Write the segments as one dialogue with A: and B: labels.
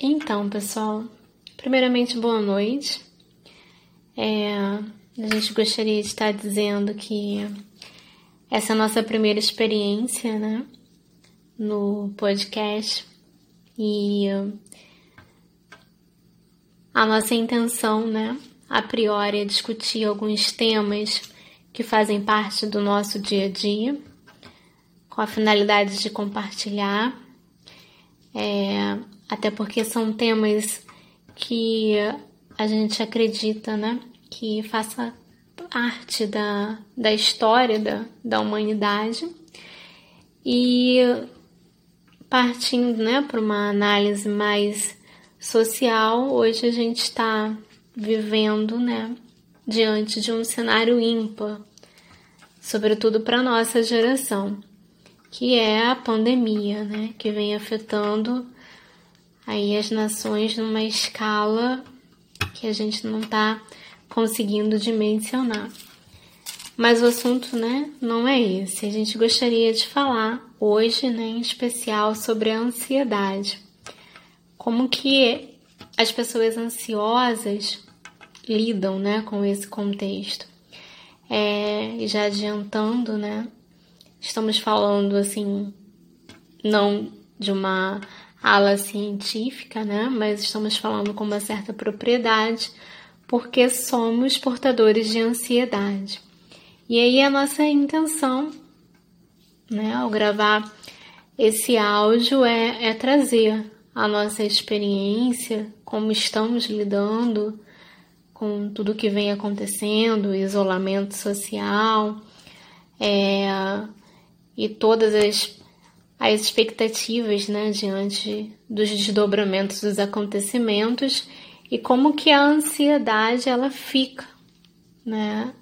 A: Então, pessoal, primeiramente, boa noite. É, a gente gostaria de estar dizendo que essa é a nossa primeira experiência, né, no podcast e a nossa intenção, né, a priori é discutir alguns temas que fazem parte do nosso dia a dia, com a finalidade de compartilhar é, até porque são temas que a gente acredita, né, que faça parte da, da história da, da humanidade. E partindo, né, para uma análise mais social, hoje a gente está vivendo, né, diante de um cenário ímpar, sobretudo para nossa geração, que é a pandemia, né, que vem afetando aí as nações numa escala que a gente não está conseguindo dimensionar. Mas o assunto, né, não é esse. A gente gostaria de falar hoje, né, em especial sobre a ansiedade. Como que as pessoas ansiosas lidam, né, com esse contexto. É, já adiantando, né, estamos falando assim, não de uma ala científica, né? Mas estamos falando com uma certa propriedade porque somos portadores de ansiedade. E aí a nossa intenção, né, ao gravar esse áudio é, é trazer a nossa experiência, como estamos lidando com tudo que vem acontecendo, isolamento social, é, e todas as as expectativas né, diante dos desdobramentos dos acontecimentos e como que a ansiedade ela fica, né?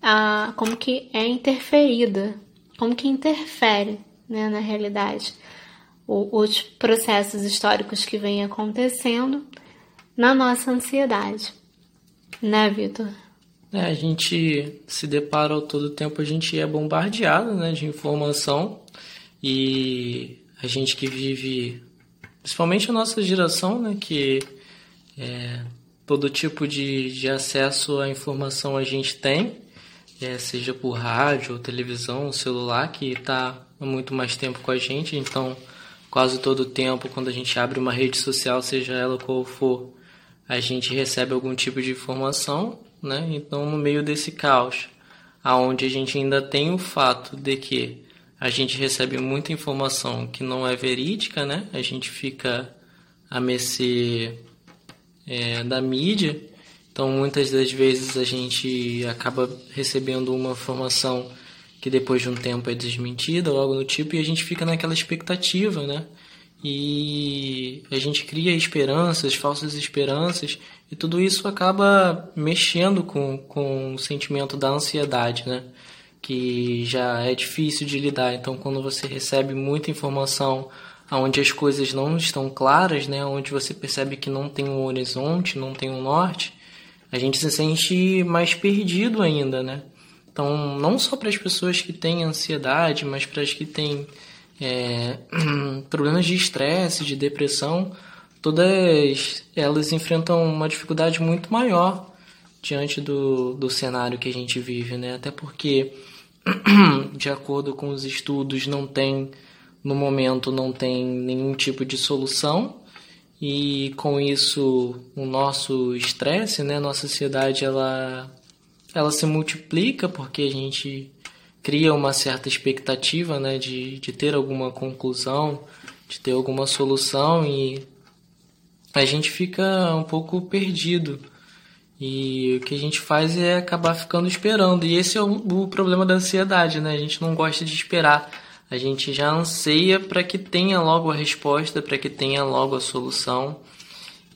A: A, como que é interferida, como que interfere né, na realidade o, os processos históricos que vêm acontecendo na nossa ansiedade, né, Vitor?
B: É, a gente se depara todo tempo, a gente é bombardeado né, de informação e a gente que vive, principalmente a nossa geração, né, que é, todo tipo de, de acesso à informação a gente tem, é, seja por rádio, televisão, celular, que está há muito mais tempo com a gente, então quase todo tempo, quando a gente abre uma rede social, seja ela qual for, a gente recebe algum tipo de informação, né? Então, no meio desse caos, aonde a gente ainda tem o fato de que a gente recebe muita informação que não é verídica, né? A gente fica a mercê é, da mídia. Então, muitas das vezes a gente acaba recebendo uma informação que depois de um tempo é desmentida ou algo do tipo e a gente fica naquela expectativa, né? E a gente cria esperanças, falsas esperanças, e tudo isso acaba mexendo com, com o sentimento da ansiedade, né? Que já é difícil de lidar. Então, quando você recebe muita informação onde as coisas não estão claras, né, onde você percebe que não tem um horizonte, não tem um norte, a gente se sente mais perdido ainda, né? Então, não só para as pessoas que têm ansiedade, mas para as que têm é, problemas de estresse, de depressão, todas elas enfrentam uma dificuldade muito maior diante do, do cenário que a gente vive, né? Até porque, de acordo com os estudos, não tem, no momento, não tem nenhum tipo de solução e com isso o nosso estresse, né? Nossa sociedade ela, ela se multiplica porque a gente cria uma certa expectativa, né? De, de ter alguma conclusão, de ter alguma solução e a gente fica um pouco perdido e o que a gente faz é acabar ficando esperando. E esse é o, problema da ansiedade, né? A gente não gosta de esperar. A gente já anseia para que tenha logo a resposta, para que tenha logo a solução.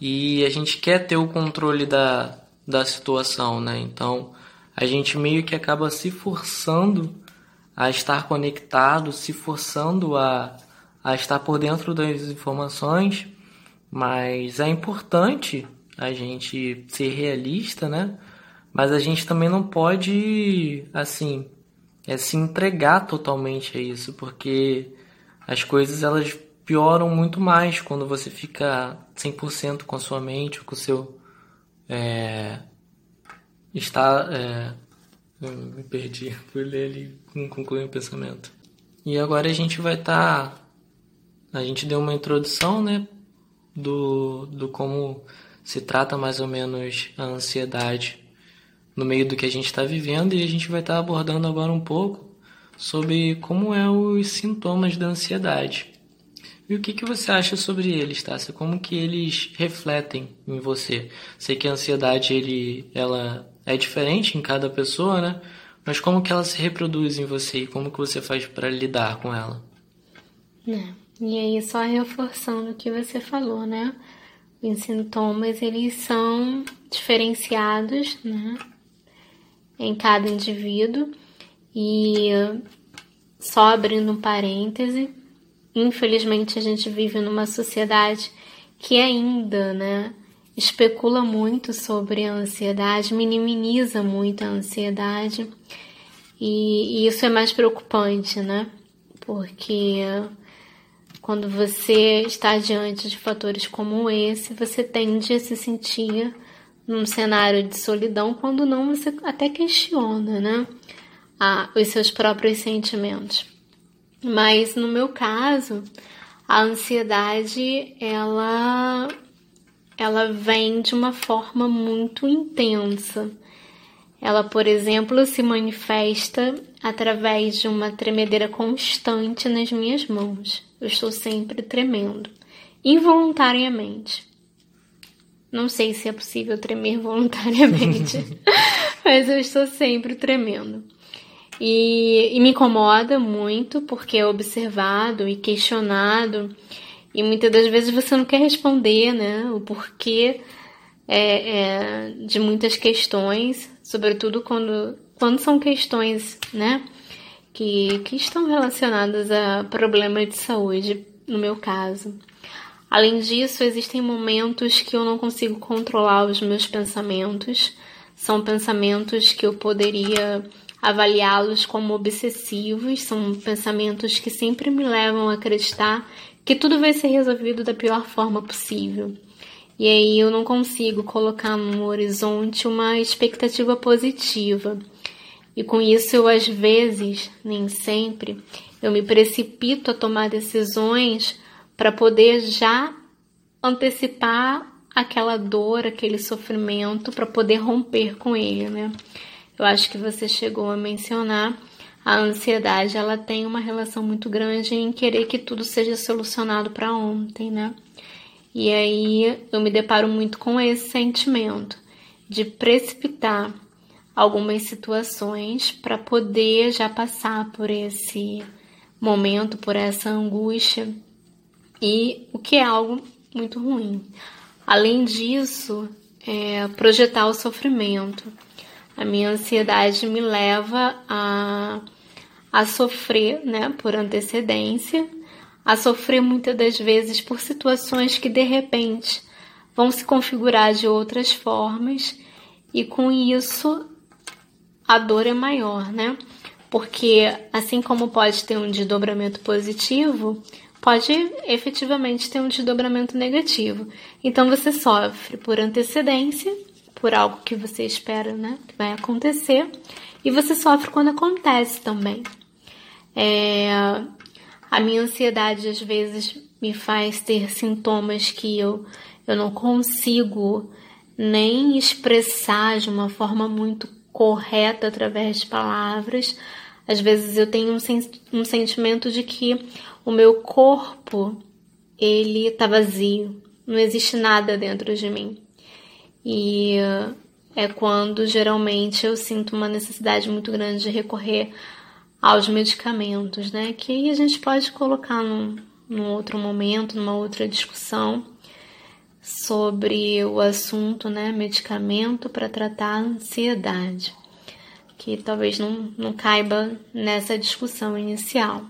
B: E a gente quer ter o controle da, da situação, né? Então a gente meio que acaba se forçando a estar conectado, se forçando a, a estar por dentro das informações, mas é importante a gente ser realista, né? Mas a gente também não pode, assim, é se entregar totalmente a isso, porque as coisas elas pioram muito mais quando você fica 100% com a sua mente, com o seu. É, está. É, me perdi, fui ler ali, não concluí o pensamento. E agora a gente vai estar. Tá, a gente deu uma introdução, né? Do, do como se trata mais ou menos a ansiedade no meio do que a gente está vivendo e a gente vai estar tá abordando agora um pouco sobre como é os sintomas da ansiedade. E o que, que você acha sobre eles, Tássia? Como que eles refletem em você? Sei que a ansiedade ele, ela é diferente em cada pessoa, né? Mas como que ela se reproduz em você e como que você faz para lidar com ela?
A: É. E aí só reforçando o que você falou, né? Os sintomas eles são diferenciados, né? Em cada indivíduo e só abrindo um parêntese, infelizmente a gente vive numa sociedade que ainda, né, especula muito sobre a ansiedade, minimiza muito a ansiedade. E, e isso é mais preocupante, né? Porque quando você está diante de fatores como esse, você tende a se sentir num cenário de solidão, quando não você até questiona, né? os seus próprios sentimentos. Mas no meu caso, a ansiedade ela ela vem de uma forma muito intensa. Ela, por exemplo, se manifesta através de uma tremedeira constante nas minhas mãos. Eu estou sempre tremendo, involuntariamente. Não sei se é possível tremer voluntariamente, mas eu estou sempre tremendo. E, e me incomoda muito porque é observado e questionado, e muitas das vezes você não quer responder, né? O porquê é, é, de muitas questões, sobretudo quando, quando são questões, né? Que, que estão relacionadas a problemas de saúde, no meu caso. Além disso, existem momentos que eu não consigo controlar os meus pensamentos. São pensamentos que eu poderia avaliá-los como obsessivos, são pensamentos que sempre me levam a acreditar que tudo vai ser resolvido da pior forma possível. E aí eu não consigo colocar no horizonte uma expectativa positiva. E com isso eu às vezes, nem sempre, eu me precipito a tomar decisões para poder já antecipar aquela dor, aquele sofrimento, para poder romper com ele, né? eu acho que você chegou a mencionar, a ansiedade ela tem uma relação muito grande em querer que tudo seja solucionado para ontem, né? E aí eu me deparo muito com esse sentimento de precipitar algumas situações para poder já passar por esse momento, por essa angústia, e o que é algo muito ruim. Além disso, é projetar o sofrimento. A minha ansiedade me leva a, a sofrer, né, por antecedência, a sofrer muitas das vezes por situações que de repente vão se configurar de outras formas e com isso a dor é maior, né? Porque assim como pode ter um desdobramento positivo, pode efetivamente ter um desdobramento negativo. Então você sofre por antecedência por algo que você espera, né, que vai acontecer, e você sofre quando acontece também. É, a minha ansiedade às vezes me faz ter sintomas que eu, eu não consigo nem expressar de uma forma muito correta através de palavras. Às vezes eu tenho um, sen um sentimento de que o meu corpo ele está vazio, não existe nada dentro de mim. E é quando geralmente eu sinto uma necessidade muito grande de recorrer aos medicamentos, né? Que a gente pode colocar num, num outro momento, numa outra discussão sobre o assunto, né? Medicamento para tratar a ansiedade, que talvez não, não caiba nessa discussão inicial.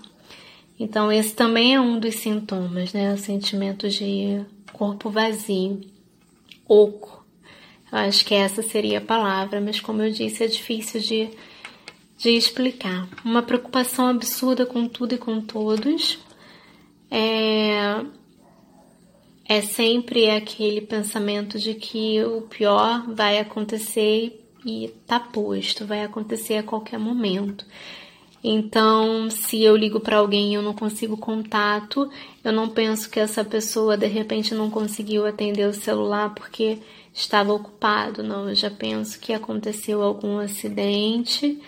A: Então, esse também é um dos sintomas, né? O sentimento de corpo vazio, oco, Acho que essa seria a palavra, mas como eu disse, é difícil de, de explicar. Uma preocupação absurda com tudo e com todos. é, é sempre aquele pensamento de que o pior vai acontecer e tá posto, vai acontecer a qualquer momento. Então, se eu ligo para alguém e eu não consigo contato, eu não penso que essa pessoa de repente não conseguiu atender o celular porque estava ocupado, não. Eu já penso que aconteceu algum acidente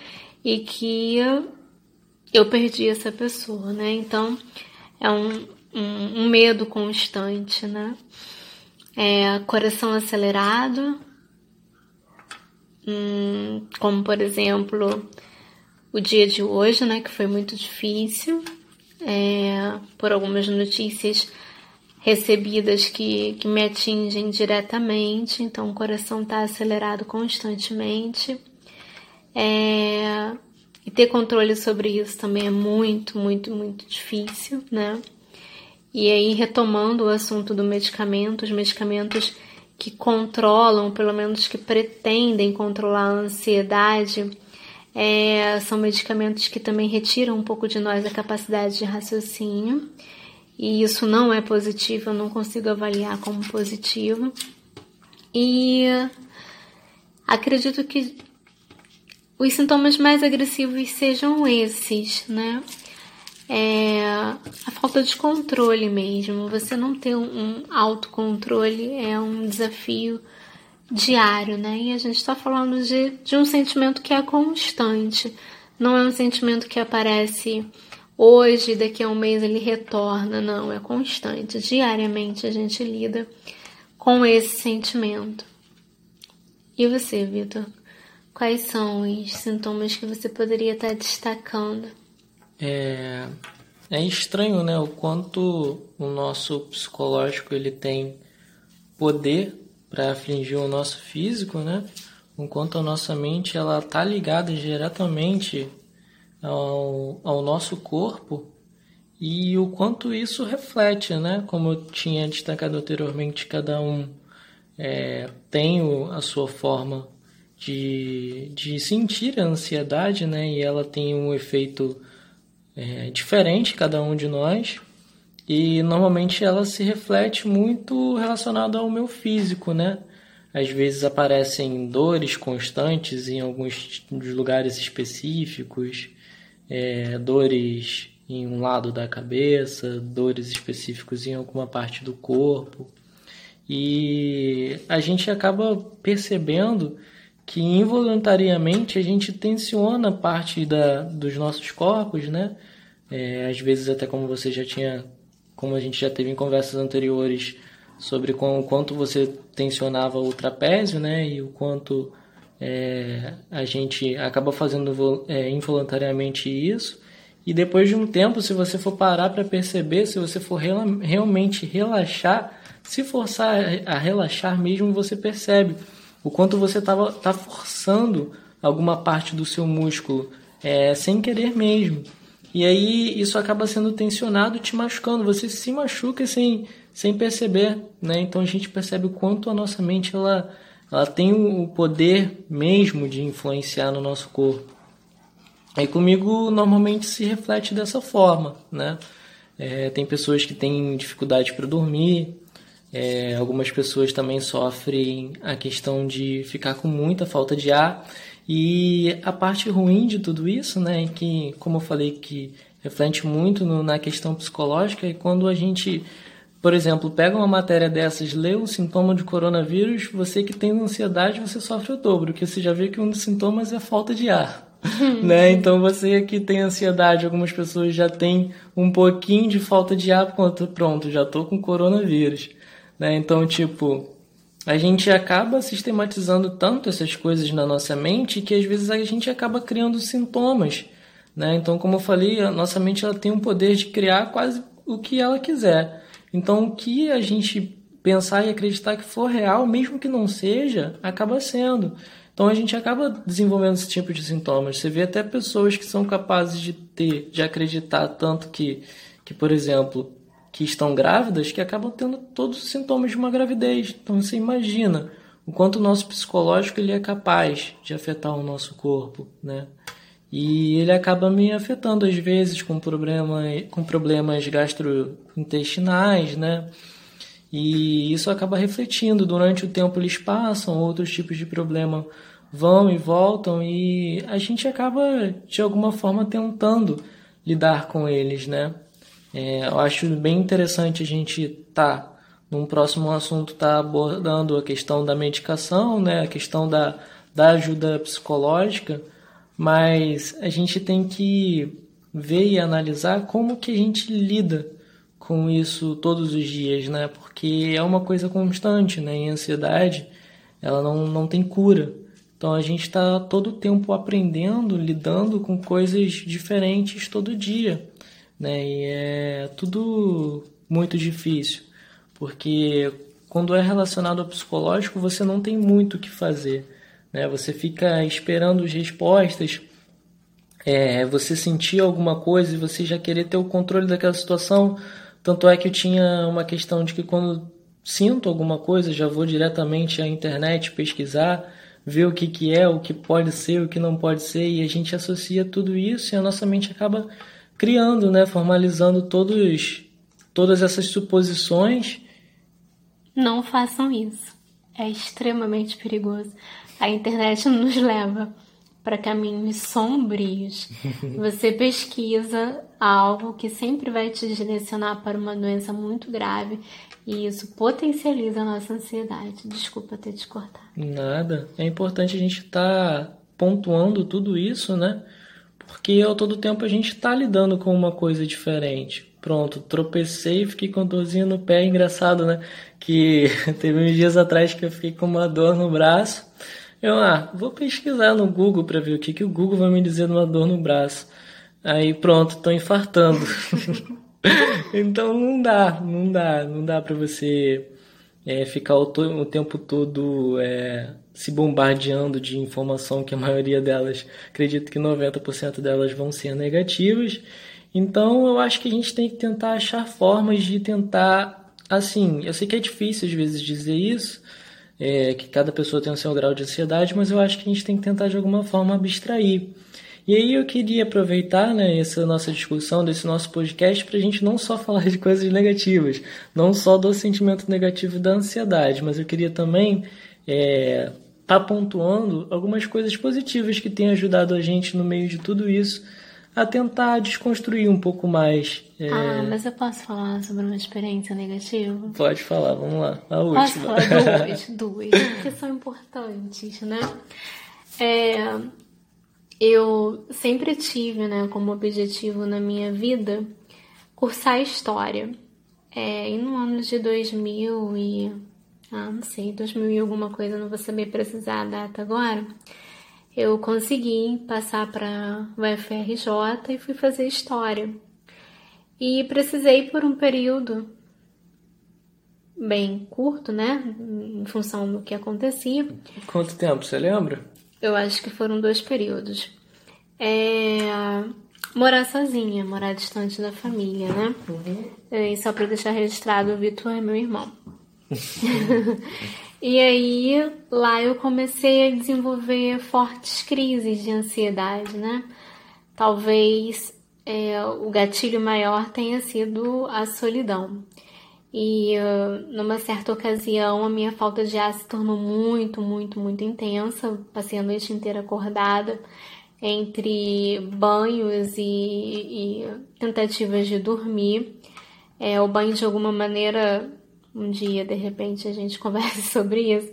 A: e que eu perdi essa pessoa, né? Então, é um, um, um medo constante, né? É, coração acelerado, hum, como por exemplo o dia de hoje, né, que foi muito difícil, é, por algumas notícias recebidas que, que me atingem diretamente, então o coração está acelerado constantemente. É, e ter controle sobre isso também é muito, muito, muito difícil, né? E aí, retomando o assunto do medicamento, os medicamentos que controlam, pelo menos que pretendem controlar a ansiedade, é, são medicamentos que também retiram um pouco de nós a capacidade de raciocínio, e isso não é positivo, eu não consigo avaliar como positivo. E acredito que os sintomas mais agressivos sejam esses, né? É a falta de controle mesmo. Você não ter um autocontrole é um desafio diário, né? E a gente está falando de, de um sentimento que é constante. Não é um sentimento que aparece hoje, daqui a um mês ele retorna. Não, é constante. Diariamente a gente lida com esse sentimento. E você, Vitor? Quais são os sintomas que você poderia estar destacando?
B: É, é estranho, né? O quanto o nosso psicológico ele tem poder para afligir o nosso físico, né? Enquanto a nossa mente ela tá ligada diretamente ao, ao nosso corpo e o quanto isso reflete, né? Como eu tinha destacado anteriormente, cada um é, tem a sua forma de, de sentir a ansiedade, né? E ela tem um efeito é, diferente cada um de nós. E normalmente ela se reflete muito relacionada ao meu físico, né? Às vezes aparecem dores constantes em alguns lugares específicos, é, dores em um lado da cabeça, dores específicos em alguma parte do corpo. E a gente acaba percebendo que involuntariamente a gente tensiona parte da, dos nossos corpos, né? É, às vezes até como você já tinha como a gente já teve em conversas anteriores sobre o quanto você tensionava o trapézio, né, e o quanto é, a gente acaba fazendo é, involuntariamente isso. E depois de um tempo, se você for parar para perceber, se você for rela realmente relaxar, se forçar a relaxar mesmo, você percebe o quanto você estava tá forçando alguma parte do seu músculo é, sem querer mesmo. E aí isso acaba sendo tensionado, te machucando. Você se machuca sem, sem perceber, né? Então a gente percebe o quanto a nossa mente ela, ela tem o poder mesmo de influenciar no nosso corpo. Aí comigo normalmente se reflete dessa forma, né? É, tem pessoas que têm dificuldade para dormir, é, algumas pessoas também sofrem a questão de ficar com muita falta de ar. E a parte ruim de tudo isso, né, que, como eu falei, que reflete muito no, na questão psicológica, é quando a gente, por exemplo, pega uma matéria dessas, lê um sintoma de coronavírus, você que tem ansiedade, você sofre o dobro, porque você já vê que um dos sintomas é falta de ar. né? Então você que tem ansiedade, algumas pessoas já têm um pouquinho de falta de ar, pronto, já tô com coronavírus. Né? Então, tipo, a gente acaba sistematizando tanto essas coisas na nossa mente que às vezes a gente acaba criando sintomas, né? Então, como eu falei, a nossa mente ela tem o poder de criar quase o que ela quiser. Então, o que a gente pensar e acreditar que for real, mesmo que não seja, acaba sendo. Então a gente acaba desenvolvendo esse tipo de sintomas. Você vê até pessoas que são capazes de ter, de acreditar tanto que, que por exemplo, que estão grávidas que acabam tendo todos os sintomas de uma gravidez. Então você imagina o quanto o nosso psicológico ele é capaz de afetar o nosso corpo, né? E ele acaba me afetando às vezes com, problema, com problemas gastrointestinais, né? E isso acaba refletindo. Durante o tempo eles passam, outros tipos de problema vão e voltam, e a gente acaba, de alguma forma, tentando lidar com eles, né? É, eu acho bem interessante a gente tá num próximo assunto tá abordando a questão da medicação, né? A questão da, da ajuda psicológica, mas a gente tem que ver e analisar como que a gente lida com isso todos os dias, né? Porque é uma coisa constante, né? E a ansiedade, ela não, não tem cura. Então a gente está todo o tempo aprendendo, lidando com coisas diferentes todo dia, né? E é tudo muito difícil, porque quando é relacionado ao psicológico, você não tem muito o que fazer, né? Você fica esperando as respostas, é, você sentir alguma coisa e você já querer ter o controle daquela situação. Tanto é que eu tinha uma questão de que quando sinto alguma coisa, já vou diretamente à internet pesquisar, ver o que, que é, o que pode ser, o que não pode ser, e a gente associa tudo isso e a nossa mente acaba criando, né, formalizando todos, todas essas suposições.
A: Não façam isso. É extremamente perigoso. A internet nos leva para caminhos sombrios. Você pesquisa algo que sempre vai te direcionar para uma doença muito grave e isso potencializa a nossa ansiedade. Desculpa ter te cortado.
B: Nada. É importante a gente estar tá pontuando tudo isso, né? Porque ao todo tempo a gente está lidando com uma coisa diferente. Pronto, tropecei e fiquei com dorzinha no pé. Engraçado, né? Que teve uns dias atrás que eu fiquei com uma dor no braço. Eu, ah, vou pesquisar no Google para ver o que, que o Google vai me dizer de uma dor no braço. Aí pronto, tô infartando. então não dá, não dá, não dá para você é, ficar o, o, tempo todo é, se bombardeando de informação que a maioria delas, acredito que 90% delas vão ser negativas. Então eu acho que a gente tem que tentar achar formas de tentar, assim, eu sei que é difícil às vezes dizer isso, é, que cada pessoa tem o seu grau de ansiedade, mas eu acho que a gente tem que tentar de alguma forma abstrair. E aí eu queria aproveitar né, essa nossa discussão, desse nosso podcast, para a gente não só falar de coisas negativas, não só do sentimento negativo da ansiedade, mas eu queria também é, tá pontuando algumas coisas positivas que têm ajudado a gente no meio de tudo isso a tentar desconstruir um pouco mais.
A: É... Ah, mas eu posso falar sobre uma experiência negativa?
B: Pode falar, vamos lá. A
A: última. Posso falar duas, duas, porque são importantes, né? É, eu sempre tive, né, como objetivo na minha vida cursar história. É, e no ano de 2000 e ah, não sei, 2000 e alguma coisa, não vou saber precisar a data agora eu consegui passar para o UFRJ e fui fazer história. E precisei por um período bem curto, né, em função do que acontecia.
B: Quanto tempo, você lembra?
A: Eu acho que foram dois períodos. É, morar sozinha, morar distante da família, né? Uhum. E só para deixar registrado, o Vitor é meu irmão. E aí lá eu comecei a desenvolver fortes crises de ansiedade, né? Talvez é, o gatilho maior tenha sido a solidão. E uh, numa certa ocasião a minha falta de ar se tornou muito, muito, muito intensa. Passei a noite inteira acordada entre banhos e, e tentativas de dormir. É, o banho de alguma maneira um dia de repente a gente conversa sobre isso,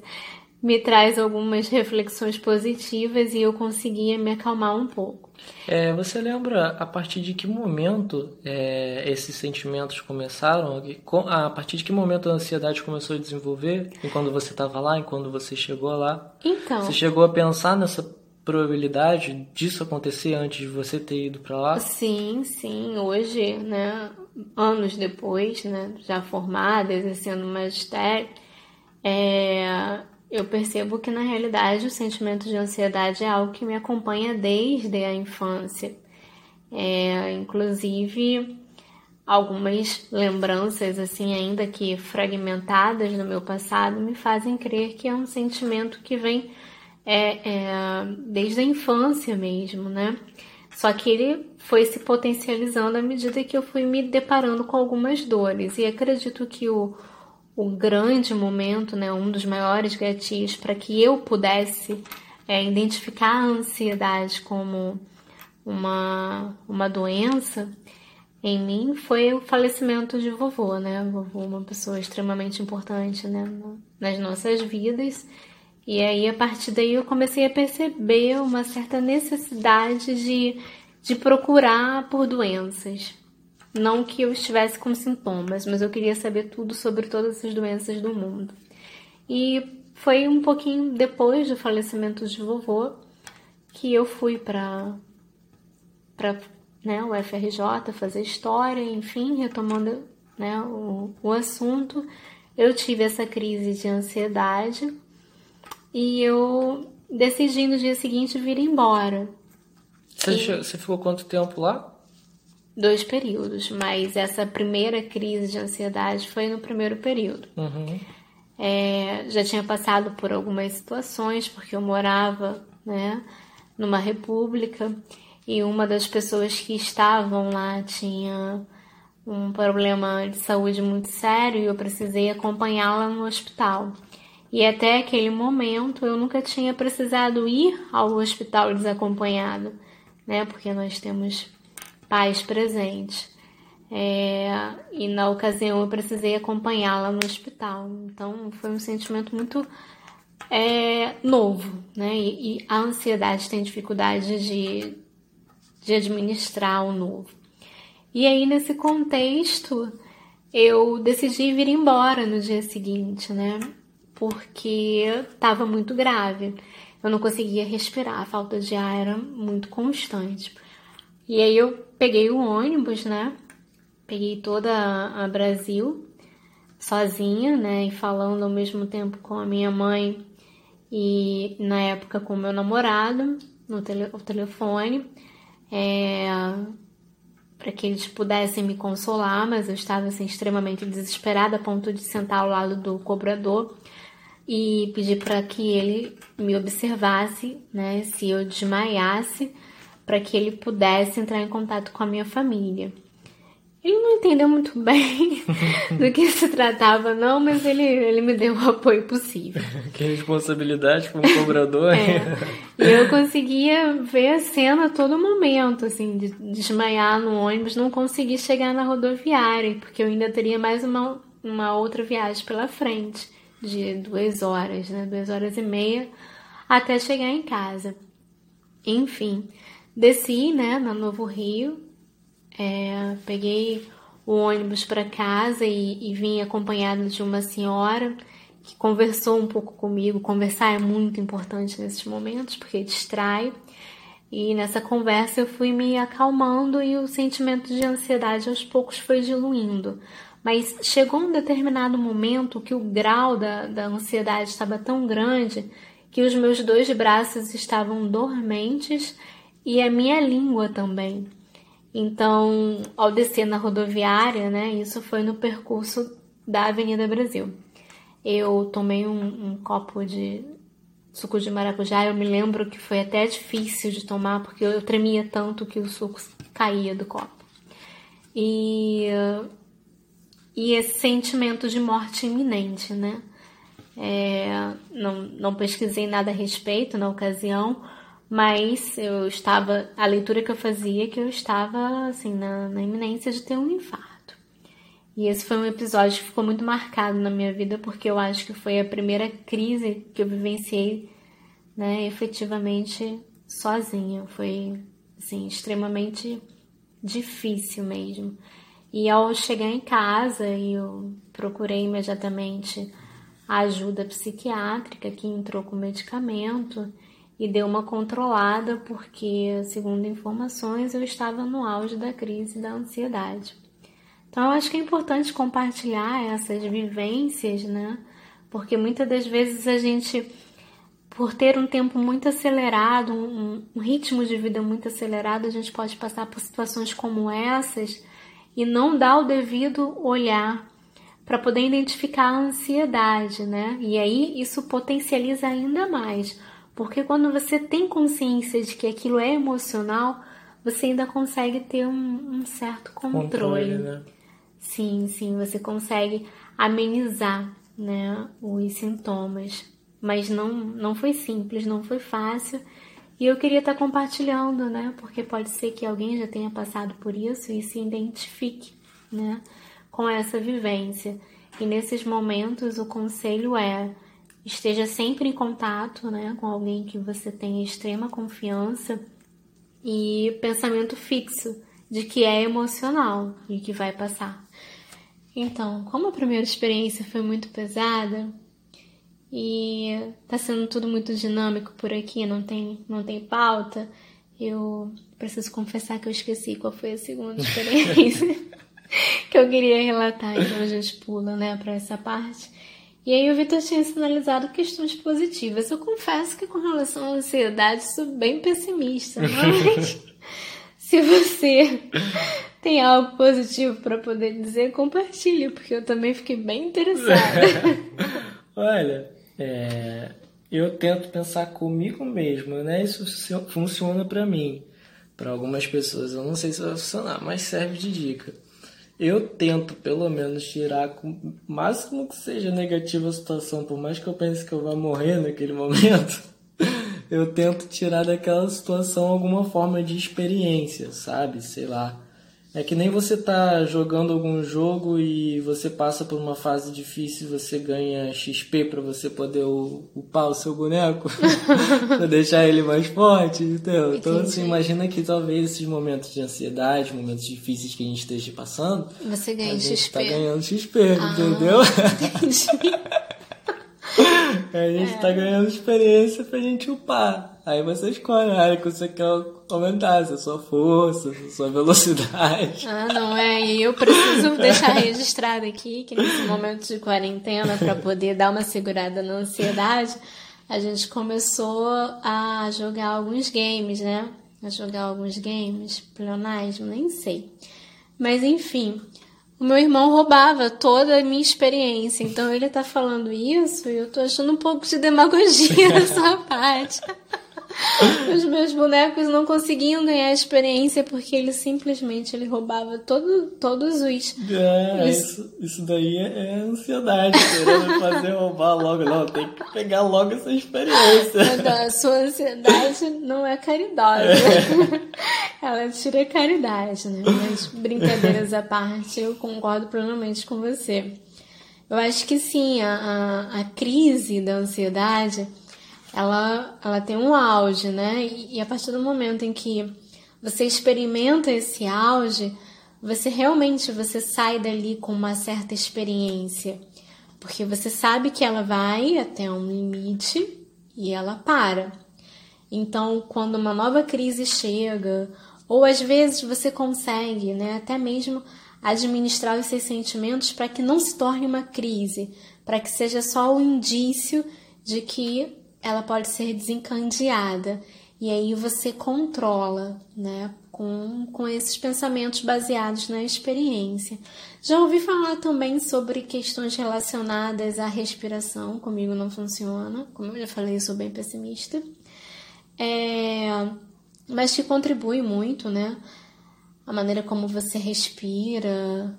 A: me traz algumas reflexões positivas e eu conseguia me acalmar um pouco.
B: É, você lembra a partir de que momento é, esses sentimentos começaram? A partir de que momento a ansiedade começou a desenvolver? E quando você estava lá, e quando você chegou lá?
A: Então.
B: Você chegou a pensar nessa probabilidade disso acontecer antes de você ter ido para lá?
A: Sim, sim. Hoje, né, anos depois, né, já formada, exercendo magistério, é, eu percebo que na realidade o sentimento de ansiedade é algo que me acompanha desde a infância. É, inclusive algumas lembranças assim ainda que fragmentadas do meu passado me fazem crer que é um sentimento que vem é, é, desde a infância mesmo, né? Só que ele foi se potencializando à medida que eu fui me deparando com algumas dores. E acredito que o, o grande momento, né, um dos maiores gatilhos para que eu pudesse é, identificar a ansiedade como uma, uma doença em mim foi o falecimento de vovô, né? Vovô, uma pessoa extremamente importante né, nas nossas vidas. E aí, a partir daí, eu comecei a perceber uma certa necessidade de, de procurar por doenças. Não que eu estivesse com sintomas, mas eu queria saber tudo sobre todas essas doenças do mundo. E foi um pouquinho depois do falecimento de vovô que eu fui para para né, o FRJ fazer história, enfim, retomando né, o, o assunto, eu tive essa crise de ansiedade e eu decidi no dia seguinte vir embora.
B: Você, e... você ficou quanto tempo lá?
A: Dois períodos, mas essa primeira crise de ansiedade foi no primeiro período.
B: Uhum.
A: É, já tinha passado por algumas situações, porque eu morava né, numa república e uma das pessoas que estavam lá tinha um problema de saúde muito sério e eu precisei acompanhá-la no hospital. E até aquele momento eu nunca tinha precisado ir ao hospital desacompanhado, né? Porque nós temos pais presentes. É, e na ocasião eu precisei acompanhá-la no hospital. Então foi um sentimento muito é, novo, né? E, e, a ansiedade tem dificuldade de, de administrar o novo. E aí, nesse contexto, eu decidi vir embora no dia seguinte, né? Porque estava muito grave. Eu não conseguia respirar, a falta de ar era muito constante. E aí eu peguei o ônibus, né? Peguei toda a Brasil sozinha, né? E falando ao mesmo tempo com a minha mãe e na época com o meu namorado no tele, telefone é, para que eles pudessem me consolar, mas eu estava assim, extremamente desesperada a ponto de sentar ao lado do cobrador e pedir para que ele me observasse, né, se eu desmaiasse, para que ele pudesse entrar em contato com a minha família. Ele não entendeu muito bem do que se tratava, não, mas ele, ele me deu o apoio possível.
B: que responsabilidade como cobrador.
A: é. E eu conseguia ver a cena a todo momento, assim, de desmaiar no ônibus, não consegui chegar na rodoviária, porque eu ainda teria mais uma, uma outra viagem pela frente, de duas horas, né? Duas horas e meia, até chegar em casa. Enfim, desci, né, no Novo Rio, é, peguei o ônibus para casa e, e vim acompanhada de uma senhora que conversou um pouco comigo. Conversar é muito importante nesses momentos porque distrai. E nessa conversa eu fui me acalmando e o sentimento de ansiedade aos poucos foi diluindo. Mas chegou um determinado momento que o grau da, da ansiedade estava tão grande que os meus dois braços estavam dormentes e a minha língua também. Então, ao descer na rodoviária, né, isso foi no percurso da Avenida Brasil. Eu tomei um, um copo de suco de maracujá. Eu me lembro que foi até difícil de tomar porque eu tremia tanto que o suco caía do copo. E, e esse sentimento de morte iminente, né? É, não, não pesquisei nada a respeito na ocasião, mas eu estava, a leitura que eu fazia que eu estava assim na, na iminência de ter um infarto. E esse foi um episódio que ficou muito marcado na minha vida porque eu acho que foi a primeira crise que eu vivenciei, né, efetivamente sozinha. Foi assim extremamente difícil mesmo. E ao chegar em casa, eu procurei imediatamente a ajuda psiquiátrica que entrou com medicamento e deu uma controlada porque, segundo informações, eu estava no auge da crise da ansiedade. Então, eu acho que é importante compartilhar essas vivências, né? Porque muitas das vezes a gente, por ter um tempo muito acelerado, um, um ritmo de vida muito acelerado, a gente pode passar por situações como essas e não dar o devido olhar para poder identificar a ansiedade, né? E aí isso potencializa ainda mais porque quando você tem consciência de que aquilo é emocional, você ainda consegue ter um, um certo controle. controle né? Sim, sim, você consegue amenizar né, os sintomas. Mas não, não foi simples, não foi fácil. E eu queria estar compartilhando, né? Porque pode ser que alguém já tenha passado por isso e se identifique, né? Com essa vivência. E nesses momentos o conselho é esteja sempre em contato, né? Com alguém que você tenha extrema confiança e pensamento fixo de que é emocional e que vai passar. Então, como a primeira experiência foi muito pesada e tá sendo tudo muito dinâmico por aqui, não tem, não tem pauta, eu preciso confessar que eu esqueci qual foi a segunda experiência que eu queria relatar, então a gente pula, né, para essa parte. E aí o Vitor tinha sinalizado questões positivas. Eu confesso que com relação à ansiedade sou bem pessimista, mas se você tem algo positivo para poder dizer, compartilhe, porque eu também fiquei bem interessada.
B: Olha, é, eu tento pensar comigo mesmo, né? Isso funciona para mim. Para algumas pessoas eu não sei se vai funcionar, mas serve de dica eu tento pelo menos tirar o máximo que seja negativa a situação, por mais que eu pense que eu vá morrer naquele momento, eu tento tirar daquela situação alguma forma de experiência, sabe? Sei lá. É que nem você tá jogando algum jogo e você passa por uma fase difícil e você ganha XP para você poder upar o seu boneco, pra deixar ele mais forte, entendeu? Então, assim, imagina que talvez esses momentos de ansiedade, momentos difíceis que a gente esteja passando,
A: você ganha a gente
B: XP. tá ganhando XP, ah, entendeu? Entendi. a gente é. tá ganhando experiência pra gente upar. Aí você escolhe a área que você quer aumentar, se é sua força, se é sua velocidade.
A: Ah, não é. E eu preciso deixar registrado aqui que nesse momento de quarentena, para poder dar uma segurada na ansiedade, a gente começou a jogar alguns games, né? A jogar alguns games, pleonasmo, nem sei. Mas enfim, o meu irmão roubava toda a minha experiência. Então ele tá falando isso e eu tô achando um pouco de demagogia nessa parte. Os meus bonecos não conseguiam ganhar experiência porque ele simplesmente ele roubava todo, todos os.
B: É, isso, isso daí é, é ansiedade, querendo fazer roubar logo. Não, tem que pegar logo essa experiência.
A: Então, a sua ansiedade não é caridosa. É. Ela tira caridade, né? Mas brincadeiras à parte, eu concordo plenamente com você. Eu acho que sim, a, a, a crise da ansiedade ela, ela tem um auge, né? E, e a partir do momento em que você experimenta esse auge, você realmente você sai dali com uma certa experiência, porque você sabe que ela vai até um limite e ela para. Então, quando uma nova crise chega, ou às vezes você consegue, né, até mesmo administrar os seus sentimentos para que não se torne uma crise, para que seja só o indício de que ela pode ser desencandeada. E aí você controla, né? Com, com esses pensamentos baseados na experiência. Já ouvi falar também sobre questões relacionadas à respiração. Comigo não funciona. Como eu já falei, eu sou bem pessimista. É, mas que contribui muito, né? A maneira como você respira,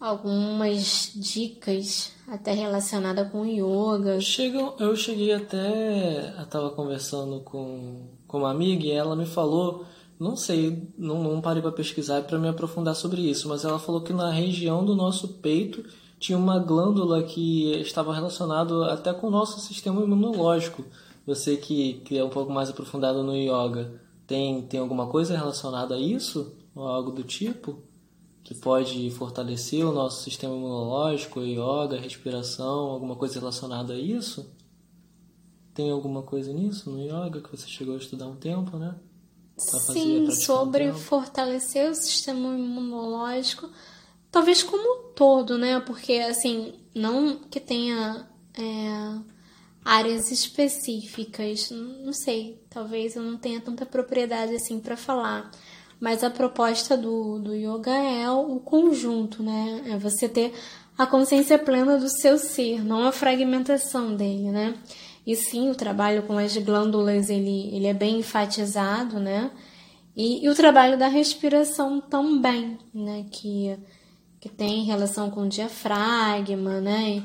A: algumas dicas até relacionada com yoga.
B: Chegam, eu cheguei até, eu tava conversando com, com uma amiga e ela me falou, não sei, não, não parei para pesquisar para me aprofundar sobre isso, mas ela falou que na região do nosso peito tinha uma glândula que estava relacionado até com o nosso sistema imunológico. Você que, que é um pouco mais aprofundado no yoga, tem, tem alguma coisa relacionada a isso? Ou algo do tipo? Que pode fortalecer o nosso sistema imunológico, yoga, respiração, alguma coisa relacionada a isso? Tem alguma coisa nisso no yoga que você chegou a estudar um tempo, né?
A: Pra Sim, sobre um fortalecer o sistema imunológico, talvez como um todo, né? Porque assim, não que tenha é, áreas específicas, não sei, talvez eu não tenha tanta propriedade assim para falar mas a proposta do, do yoga é o conjunto, né? É você ter a consciência plena do seu ser, não a fragmentação dele, né? E sim, o trabalho com as glândulas, ele, ele é bem enfatizado, né? E, e, o trabalho da respiração também, né? Que, que tem relação com o diafragma, né?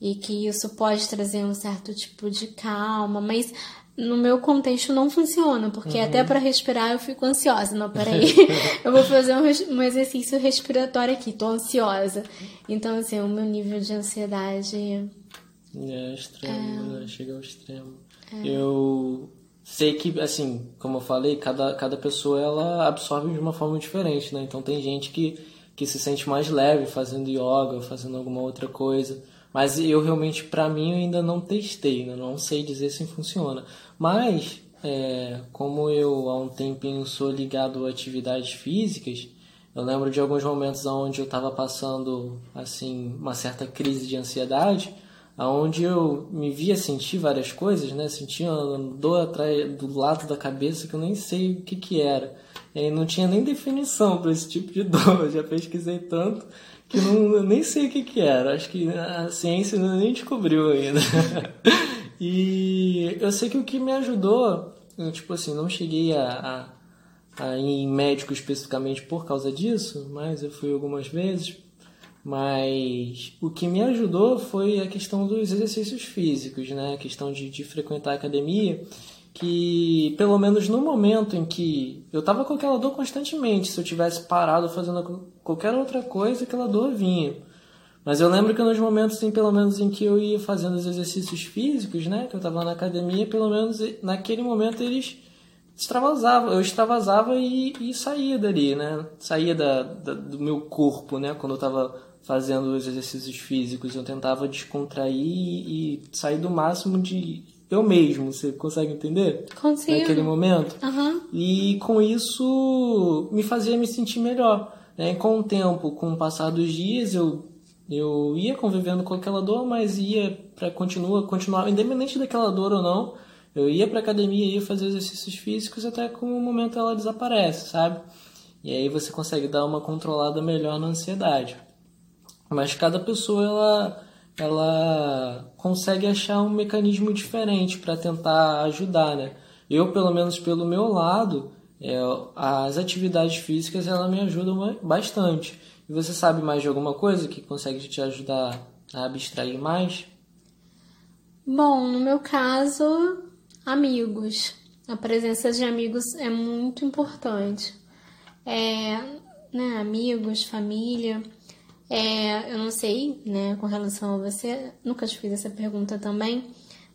A: E, e que isso pode trazer um certo tipo de calma, mas no meu contexto não funciona, porque uhum. até para respirar eu fico ansiosa. Não, peraí, eu vou fazer um, um, exercício respiratório aqui, tô ansiosa. Então, assim, o meu nível de ansiedade.
B: É extremo, é... Né? chega ao extremo. É... Eu sei que, assim, como eu falei, cada, cada pessoa ela absorve de uma forma diferente, né? Então tem gente que, que se sente mais leve fazendo yoga, fazendo alguma outra coisa. Mas eu realmente, para mim, ainda não testei, né? não sei dizer se funciona. Mas, é, como eu há um tempinho sou ligado a atividades físicas, eu lembro de alguns momentos onde eu estava passando assim uma certa crise de ansiedade aonde eu me via sentir várias coisas, né? Sentia dor atrás do lado da cabeça que eu nem sei o que que era. E não tinha nem definição para esse tipo de dor. Eu já pesquisei tanto que não, nem sei o que que era. Acho que a ciência nem descobriu ainda. e eu sei que o que me ajudou, tipo assim, não cheguei a, a, a ir em médico especificamente por causa disso, mas eu fui algumas vezes mas o que me ajudou foi a questão dos exercícios físicos, né? A questão de, de frequentar a academia, que pelo menos no momento em que eu estava com aquela dor constantemente, se eu tivesse parado fazendo qualquer outra coisa, aquela dor vinha. Mas eu lembro que nos momentos, em, pelo menos em que eu ia fazendo os exercícios físicos, né? Que eu estava na academia, pelo menos naquele momento eles extravasava, eu extravasava e, e saía dali, né? Saía da, da, do meu corpo, né? Quando eu estava fazendo os exercícios físicos, eu tentava descontrair e sair do máximo de eu mesmo. Você consegue entender?
A: Consigo.
B: Naquele momento.
A: Uhum.
B: E com isso me fazia me sentir melhor. Né? Com o tempo, com o passar dos dias, eu eu ia convivendo com aquela dor, mas ia para continuar, continuar, independente daquela dor ou não, eu ia para academia, ia fazer exercícios físicos até que um momento ela desaparece, sabe? E aí você consegue dar uma controlada melhor na ansiedade. Mas cada pessoa ela, ela consegue achar um mecanismo diferente para tentar ajudar, né? Eu, pelo menos pelo meu lado, é, as atividades físicas ela me ajudam bastante. E você sabe mais de alguma coisa que consegue te ajudar a abstrair mais?
A: Bom, no meu caso, amigos. A presença de amigos é muito importante. É, né, amigos, família. É, eu não sei, né, com relação a você, nunca te fiz essa pergunta também,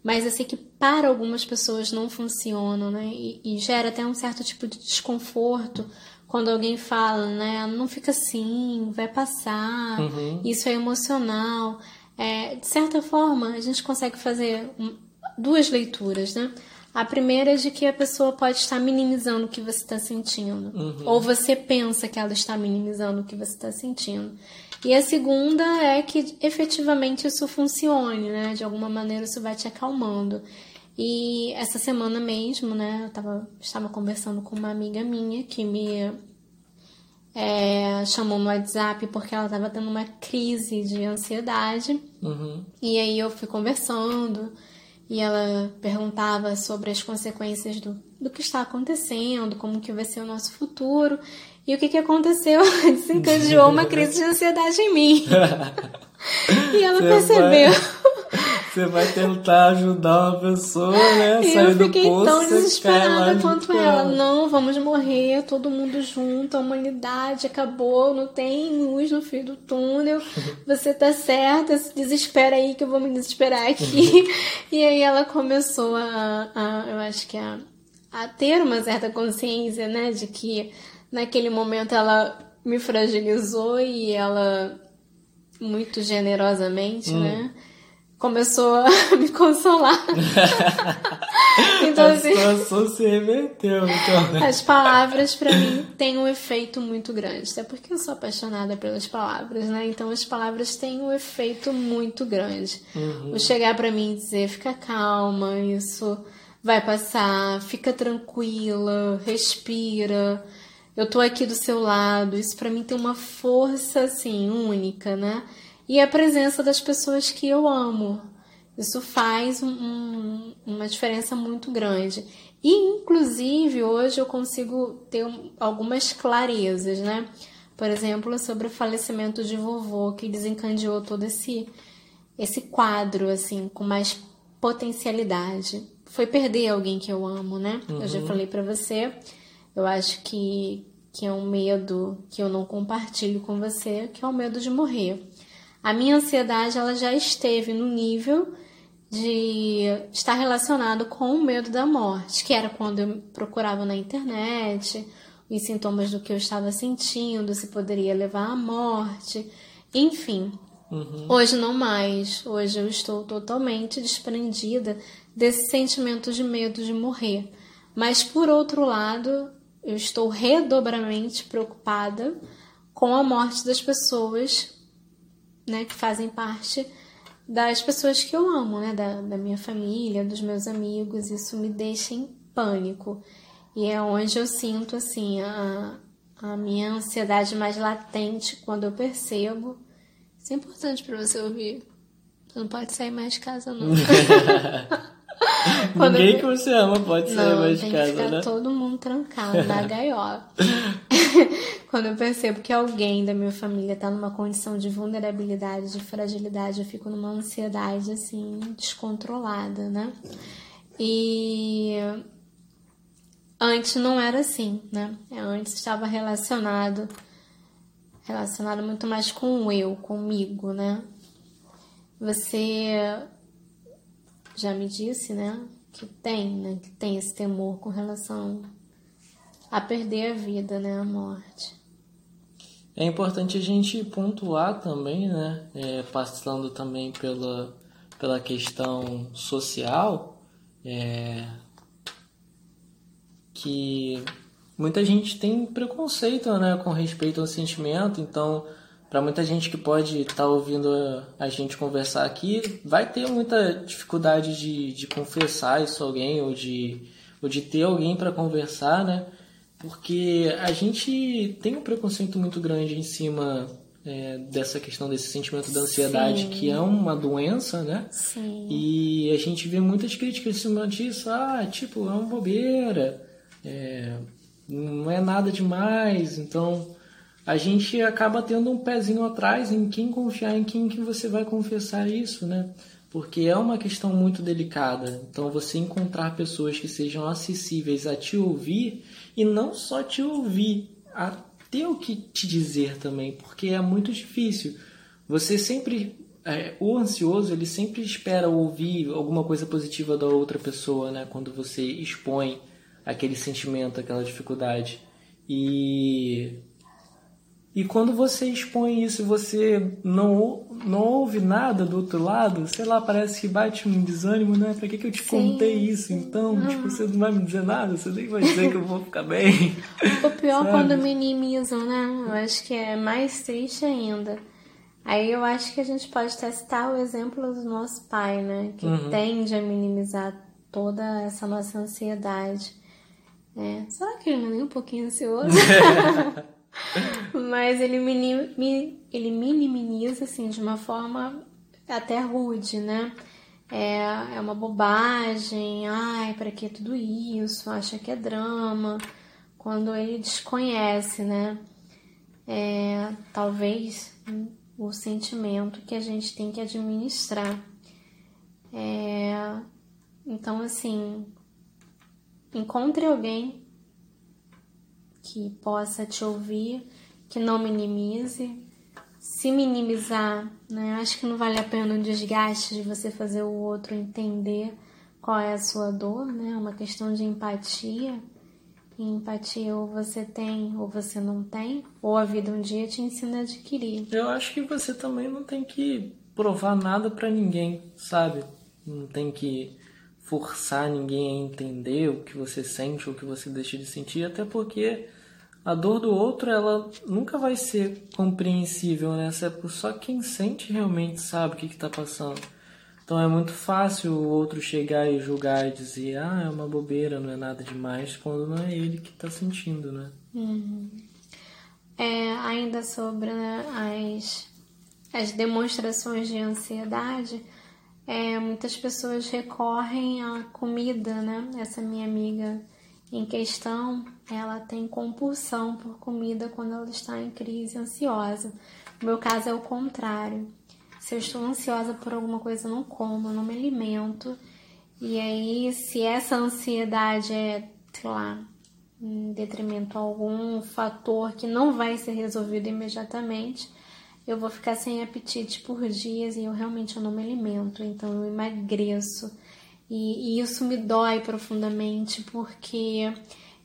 A: mas eu sei que para algumas pessoas não funciona, né, e, e gera até um certo tipo de desconforto quando alguém fala, né, não fica assim, vai passar, uhum. isso é emocional. É, de certa forma, a gente consegue fazer duas leituras, né? A primeira é de que a pessoa pode estar minimizando o que você está sentindo. Uhum. Ou você pensa que ela está minimizando o que você está sentindo. E a segunda é que efetivamente isso funcione, né? De alguma maneira isso vai te acalmando. E essa semana mesmo, né, eu tava, estava conversando com uma amiga minha que me é, chamou no WhatsApp porque ela estava tendo uma crise de ansiedade. Uhum. E aí eu fui conversando e ela perguntava sobre as consequências do, do que está acontecendo, como que vai ser o nosso futuro. E o que, que aconteceu? Desencadeou uma crise de ansiedade em mim. e ela Você percebeu.
B: Vai... Você vai tentar ajudar uma pessoa, né?
A: E sair eu fiquei do poço, tão desesperada quanto ela. ela. Não, vamos morrer, todo mundo junto, a humanidade acabou, não tem luz no fim do túnel. Você tá certa, se desespera aí que eu vou me desesperar aqui. e aí ela começou a, a eu acho que a, a ter uma certa consciência, né, de que naquele momento ela me fragilizou e ela muito generosamente, hum. né? Começou a me consolar.
B: então, a assim, situação se reverteu, então.
A: Né? As palavras, para mim, têm um efeito muito grande. Até porque eu sou apaixonada pelas palavras, né? Então, as palavras têm um efeito muito grande. Uhum. O chegar para mim e dizer, fica calma, isso vai passar, fica tranquila, respira eu tô aqui do seu lado. Isso para mim tem uma força assim única, né? E a presença das pessoas que eu amo, Isso faz um, um, uma diferença muito grande. E, inclusive, hoje eu consigo ter algumas clarezas, né? Por exemplo, sobre o falecimento de vovô, que desencadeou todo esse, esse quadro, assim, com mais potencialidade. Foi perder alguém que eu amo, né? Uhum. Eu já uhum. falei para você. Eu acho que, que é um medo que eu não compartilho com você, que é o medo de morrer. A minha ansiedade, ela já esteve no nível de estar relacionado com o medo da morte, que era quando eu procurava na internet os sintomas do que eu estava sentindo, se poderia levar à morte, enfim. Uhum. Hoje não mais. Hoje eu estou totalmente desprendida desse sentimento de medo de morrer. Mas por outro lado, eu estou redobramente preocupada com a morte das pessoas, né, que fazem parte das pessoas que eu amo, né? Da, da minha família, dos meus amigos. Isso me deixa em pânico. E é onde eu sinto, assim, a, a minha ansiedade mais latente quando eu percebo. Isso é importante para você ouvir. Você não pode sair mais de casa, não.
B: Ninguém eu... que você ama pode sair não, mais de casa,
A: ficar
B: né?
A: todo mundo trancado na gaiola. Quando eu percebo que alguém da minha família está numa condição de vulnerabilidade, de fragilidade, eu fico numa ansiedade assim descontrolada, né? E antes não era assim, né? Antes estava relacionado relacionado muito mais com o eu, comigo, né? Você já me disse, né, que tem, né, que tem esse temor com relação a perder a vida, né, a morte.
B: É importante a gente pontuar também, né, é, passando também pela, pela questão social, é, que muita gente tem preconceito, né, com respeito ao sentimento, então para muita gente que pode estar tá ouvindo a gente conversar aqui, vai ter muita dificuldade de, de confessar isso a alguém ou de, ou de ter alguém para conversar, né? Porque a gente tem um preconceito muito grande em cima é, dessa questão desse sentimento da ansiedade, Sim. que é uma doença, né?
A: Sim.
B: E a gente vê muitas críticas em cima disso, ah, tipo, é uma bobeira, é, não é nada demais, então a gente acaba tendo um pezinho atrás em quem confiar, em quem que você vai confessar isso, né? Porque é uma questão muito delicada. Então, você encontrar pessoas que sejam acessíveis a te ouvir e não só te ouvir, a ter o que te dizer também, porque é muito difícil. Você sempre, é, o ansioso, ele sempre espera ouvir alguma coisa positiva da outra pessoa, né? Quando você expõe aquele sentimento, aquela dificuldade. E e quando você expõe isso e você não, não ouve nada do outro lado, sei lá, parece que bate um desânimo, né? Pra que, que eu te Sim. contei isso então? Uhum. Tipo, você não vai me dizer nada, você nem vai dizer que eu vou ficar bem.
A: O pior Sabe? quando minimizam, né? Eu acho que é mais triste ainda. Aí eu acho que a gente pode testar o exemplo do nosso pai, né? Que uhum. tende a minimizar toda essa nossa ansiedade. É. Será que ele não é nem um pouquinho ansioso? Mas ele, minim, ele minimiza, assim, de uma forma até rude, né? É, é uma bobagem, ai, para que tudo isso? Acha que é drama. Quando ele desconhece, né? É, talvez o sentimento que a gente tem que administrar. É, então, assim, encontre alguém que possa te ouvir, que não minimize. Se minimizar, né? Acho que não vale a pena o desgaste de você fazer o outro entender qual é a sua dor, né? É uma questão de empatia. E empatia ou você tem ou você não tem, ou a vida um dia te ensina a adquirir.
B: Eu acho que você também não tem que provar nada para ninguém, sabe? Não tem que forçar ninguém a entender o que você sente ou o que você deixa de sentir, até porque a dor do outro ela nunca vai ser compreensível, né? Só quem sente realmente sabe o que está passando. Então é muito fácil o outro chegar e julgar e dizer, ah, é uma bobeira, não é nada demais, quando não é ele que está sentindo, né?
A: Uhum. É, ainda sobre né, as, as demonstrações de ansiedade, é, muitas pessoas recorrem à comida, né? Essa minha amiga em questão, ela tem compulsão por comida quando ela está em crise ansiosa. No meu caso é o contrário. Se eu estou ansiosa por alguma coisa, eu não como, eu não me alimento. E aí, se essa ansiedade é, sei lá, em detrimento a algum fator que não vai ser resolvido imediatamente, eu vou ficar sem apetite por dias e eu realmente eu não me alimento, então eu emagreço. E, e isso me dói profundamente porque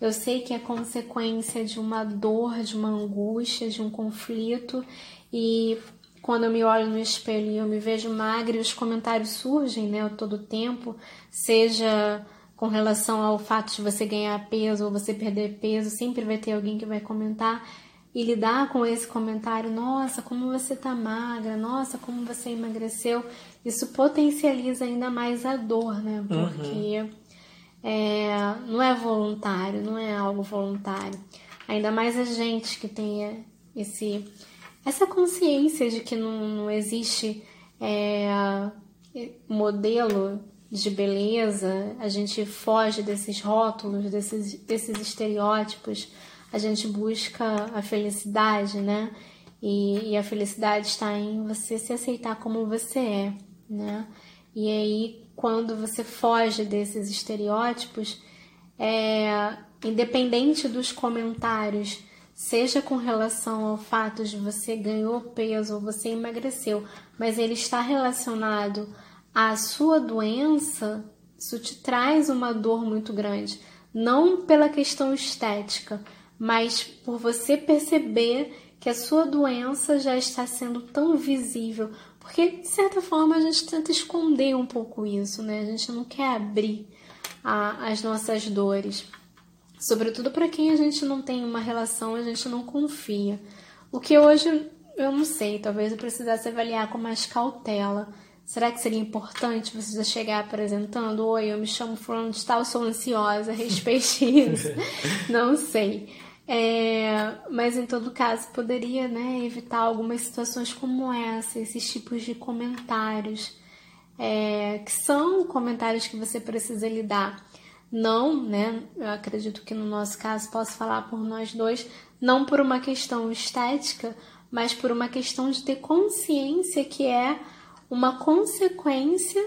A: eu sei que é consequência de uma dor, de uma angústia, de um conflito e quando eu me olho no espelho e eu me vejo magra e os comentários surgem, né, todo tempo, seja com relação ao fato de você ganhar peso ou você perder peso, sempre vai ter alguém que vai comentar e lidar com esse comentário, nossa, como você tá magra, nossa, como você emagreceu, isso potencializa ainda mais a dor, né? Uhum. Porque uhum. É, não é voluntário, não é algo voluntário. Ainda mais a gente que tem esse, essa consciência de que não, não existe é, modelo de beleza, a gente foge desses rótulos, desses, desses estereótipos a gente busca a felicidade, né? E, e, a felicidade está em você se aceitar como você é, né? E aí, quando você foge desses estereótipos, é, independente dos comentários, seja com relação ao fato de você ganhou peso ou você emagreceu, mas ele está relacionado à sua doença, isso te traz uma dor muito grande. Não pela questão estética, mas por você perceber que a sua doença já está sendo tão visível, porque de certa forma a gente tenta esconder um pouco isso, né? A gente não quer abrir a, as nossas dores, sobretudo para quem a gente não tem uma relação, a gente não confia. O que hoje eu não sei, talvez eu precisasse avaliar com mais cautela. Será que seria importante você já chegar apresentando? Oi, eu me chamo Fulano de Tal, sou ansiosa, respeite isso. não sei. É, mas em todo caso poderia né, evitar algumas situações como essa, esses tipos de comentários, é, que são comentários que você precisa lidar. Não, né? Eu acredito que no nosso caso posso falar por nós dois, não por uma questão estética, mas por uma questão de ter consciência que é uma consequência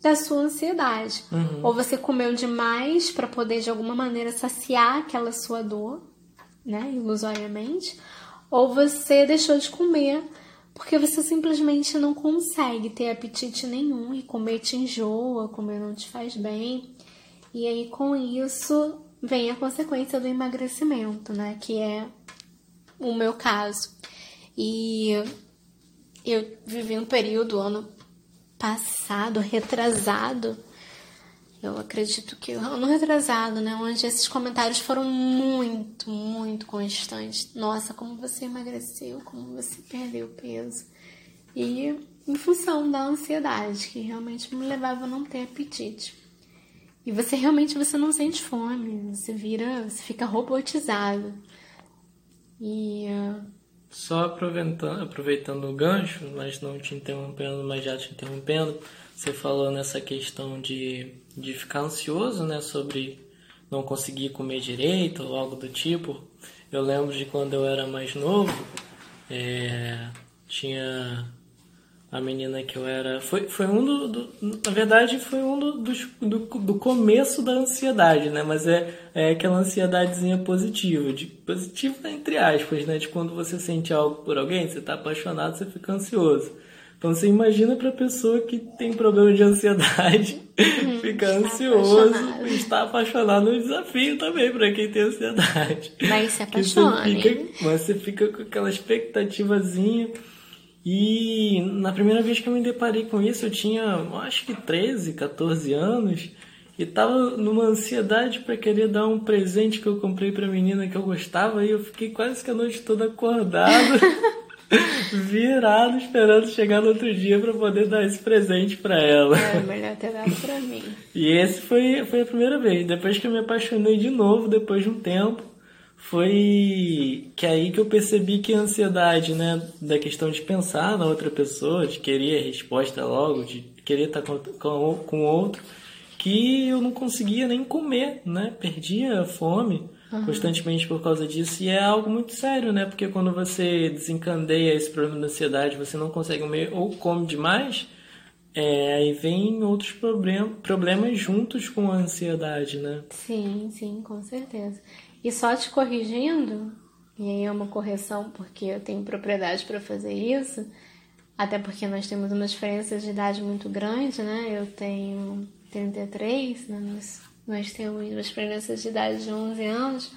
A: da sua ansiedade. Uhum. Ou você comeu demais para poder de alguma maneira saciar aquela sua dor, né, ilusoriamente, ou você deixou de comer porque você simplesmente não consegue ter apetite nenhum e comer te enjoa, comer não te faz bem. E aí com isso vem a consequência do emagrecimento, né, que é o meu caso. E eu vivi um período ano passado, retrasado, eu acredito que ano retrasado, né? Onde esses comentários foram muito, muito constantes. Nossa, como você emagreceu, como você perdeu peso. E em função da ansiedade, que realmente me levava a não ter apetite. E você realmente você não sente fome, você vira, você fica robotizado. E uh...
B: só aproveitando, aproveitando o gancho, mas não te interrompendo, mas já te interrompendo, você falou nessa questão de de ficar ansioso, né, sobre não conseguir comer direito ou algo do tipo. Eu lembro de quando eu era mais novo, é, tinha a menina que eu era. Foi, foi um do, do Na verdade, foi um do, do, do, começo da ansiedade, né? Mas é, é aquela ansiedadezinha positiva, de positiva entre aspas, né? De quando você sente algo por alguém, você tá apaixonado, você fica ansioso. Então você imagina para pessoa que tem problema de ansiedade, hum, fica ansioso, apaixonado. está apaixonado no desafio também para quem tem ansiedade.
A: Mas se apaixone.
B: Você fica, mas você fica com aquela expectativazinha. E na primeira vez que eu me deparei com isso, eu tinha acho que 13, 14 anos e tava numa ansiedade para querer dar um presente que eu comprei para menina que eu gostava e eu fiquei quase que a noite toda acordado. virado esperando chegar no outro dia para poder dar esse presente para ela.
A: É, melhor ter dado pra mim.
B: E esse foi, foi a primeira vez. Depois que eu me apaixonei de novo, depois de um tempo, foi que aí que eu percebi que a ansiedade, né, da questão de pensar na outra pessoa, de querer a resposta logo, de querer estar com, com, com outro, que eu não conseguia nem comer, né? Perdia a fome uhum. constantemente por causa disso. E é algo muito sério, né? Porque quando você desencandeia esse problema da ansiedade, você não consegue comer ou come demais, é, aí vem outros problem problemas juntos com a ansiedade, né?
A: Sim, sim, com certeza. E só te corrigindo, e aí é uma correção porque eu tenho propriedade para fazer isso, até porque nós temos uma diferença de idade muito grande, né? Eu tenho 33, né? nós, nós temos uma diferença de idade de 11 anos.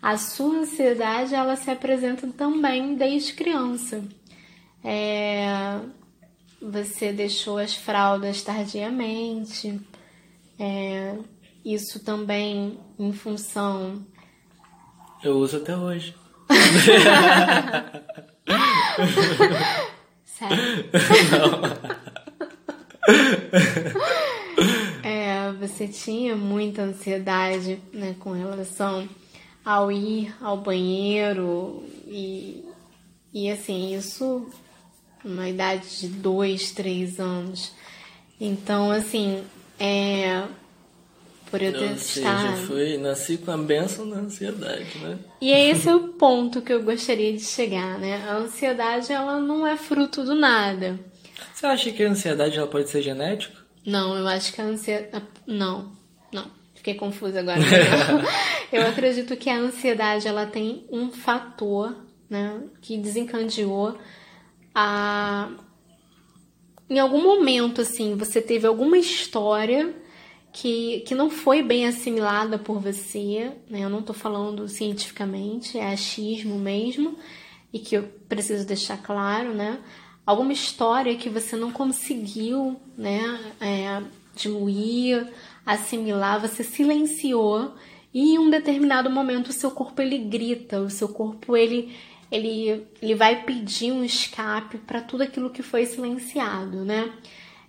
A: A sua ansiedade, ela se apresenta também desde criança. É, você deixou as fraldas tardiamente, é, isso também em função.
B: Eu uso até hoje.
A: Sério? Não. você tinha muita ansiedade né, com relação ao ir ao banheiro e, e assim, isso na idade de dois, três anos. Então, assim, é, por eu ter
B: estado. Fui, nasci com a benção da ansiedade, né?
A: E é esse é o ponto que eu gostaria de chegar, né? A ansiedade, ela não é fruto do nada.
B: Você acha que a ansiedade ela pode ser genética?
A: Não, eu acho que a ansiedade... Não, não. Fiquei confusa agora. eu acredito que a ansiedade, ela tem um fator, né? Que desencadeou a... Em algum momento, assim, você teve alguma história que, que não foi bem assimilada por você, né? Eu não estou falando cientificamente, é achismo mesmo, e que eu preciso deixar claro, né? Alguma história que você não conseguiu, né? É, diluir, assimilar, você silenciou e em um determinado momento o seu corpo ele grita, o seu corpo ele ele, ele vai pedir um escape para tudo aquilo que foi silenciado, né?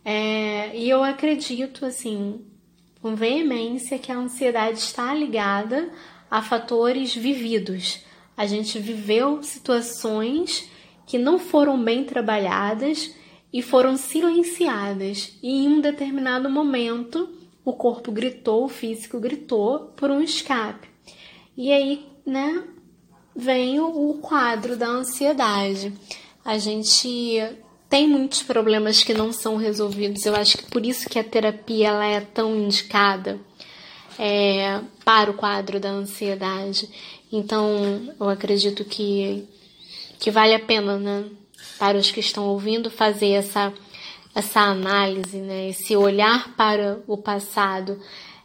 A: É, e eu acredito assim com veemência que a ansiedade está ligada a fatores vividos. A gente viveu situações que não foram bem trabalhadas e foram silenciadas, e em um determinado momento o corpo gritou, o físico gritou por um escape. E aí, né, vem o quadro da ansiedade. A gente tem muitos problemas que não são resolvidos. Eu acho que por isso que a terapia ela é tão indicada é, para o quadro da ansiedade. Então, eu acredito que, que vale a pena, né, para os que estão ouvindo, fazer essa, essa análise, né, esse olhar para o passado.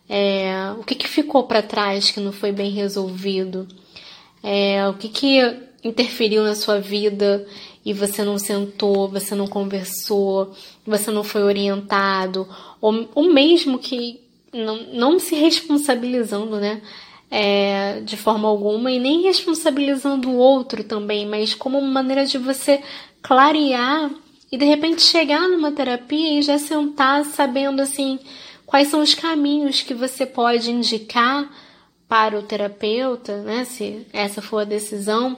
A: É, o que, que ficou para trás que não foi bem resolvido? É, o que, que interferiu na sua vida e você não sentou, você não conversou, você não foi orientado, ou, ou mesmo que não, não se responsabilizando, né? É, de forma alguma e nem responsabilizando o outro também, mas como uma maneira de você clarear e de repente chegar numa terapia e já sentar sabendo assim quais são os caminhos que você pode indicar para o terapeuta, né? Se essa for a decisão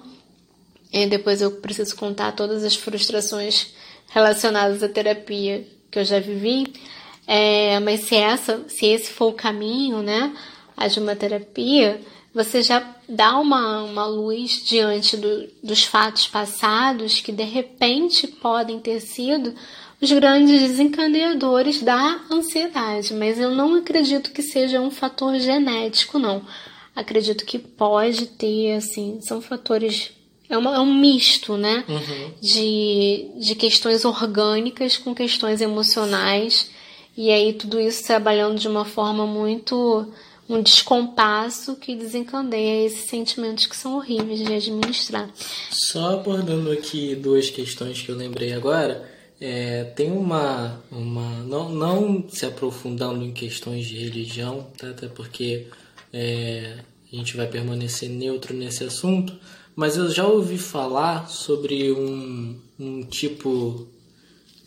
A: e depois eu preciso contar todas as frustrações relacionadas à terapia que eu já vivi. É, mas se essa, se esse for o caminho, né, a de uma terapia, você já dá uma, uma luz diante do, dos fatos passados que de repente podem ter sido os grandes desencadeadores da ansiedade, mas eu não acredito que seja um fator genético, não. Acredito que pode ter, assim, são fatores é, uma, é um misto, né? Uhum. De, de questões orgânicas com questões emocionais. E aí tudo isso trabalhando de uma forma muito. Um descompasso que desencadeia esses sentimentos que são horríveis de administrar.
B: Só abordando aqui duas questões que eu lembrei agora. É, tem uma. uma não, não se aprofundando em questões de religião, tá? até porque é, a gente vai permanecer neutro nesse assunto mas eu já ouvi falar sobre um, um tipo.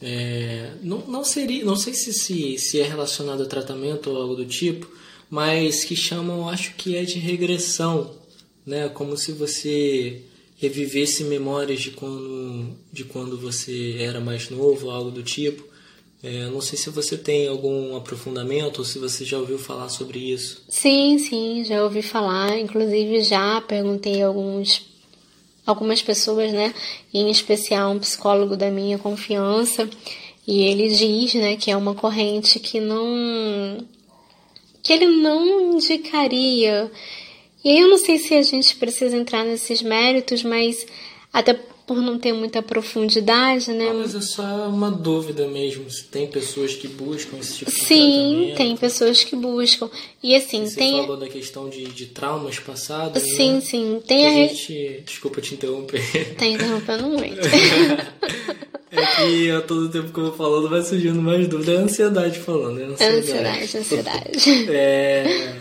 B: É, não, não, seria, não sei se, se, se é relacionado a tratamento ou algo do tipo, mas que chamam, acho que é de regressão, né? Como se você revivesse memórias de quando, de quando você era mais novo, algo do tipo. É, não sei se você tem algum aprofundamento ou se você já ouviu falar sobre isso.
A: Sim, sim, já ouvi falar. Inclusive já perguntei alguns, algumas pessoas, né? Em especial um psicólogo da minha confiança. E ele diz, né, que é uma corrente que não. Que ele não indicaria. E aí eu não sei se a gente precisa entrar nesses méritos, mas até por não ter muita profundidade, né?
B: mas é só uma dúvida mesmo, se tem pessoas que buscam esse tipo de
A: Sim, tem pessoas que buscam. E assim,
B: Você
A: tem.
B: falou da questão de, de traumas passados,
A: Sim,
B: né?
A: sim. Tem
B: a
A: a.
B: gente... Desculpa te interromper.
A: Tá interrompendo muito.
B: É que a todo tempo que eu vou falando vai surgindo mais dúvida. É ansiedade falando, é
A: É
B: ansiedade.
A: ansiedade, ansiedade.
B: É,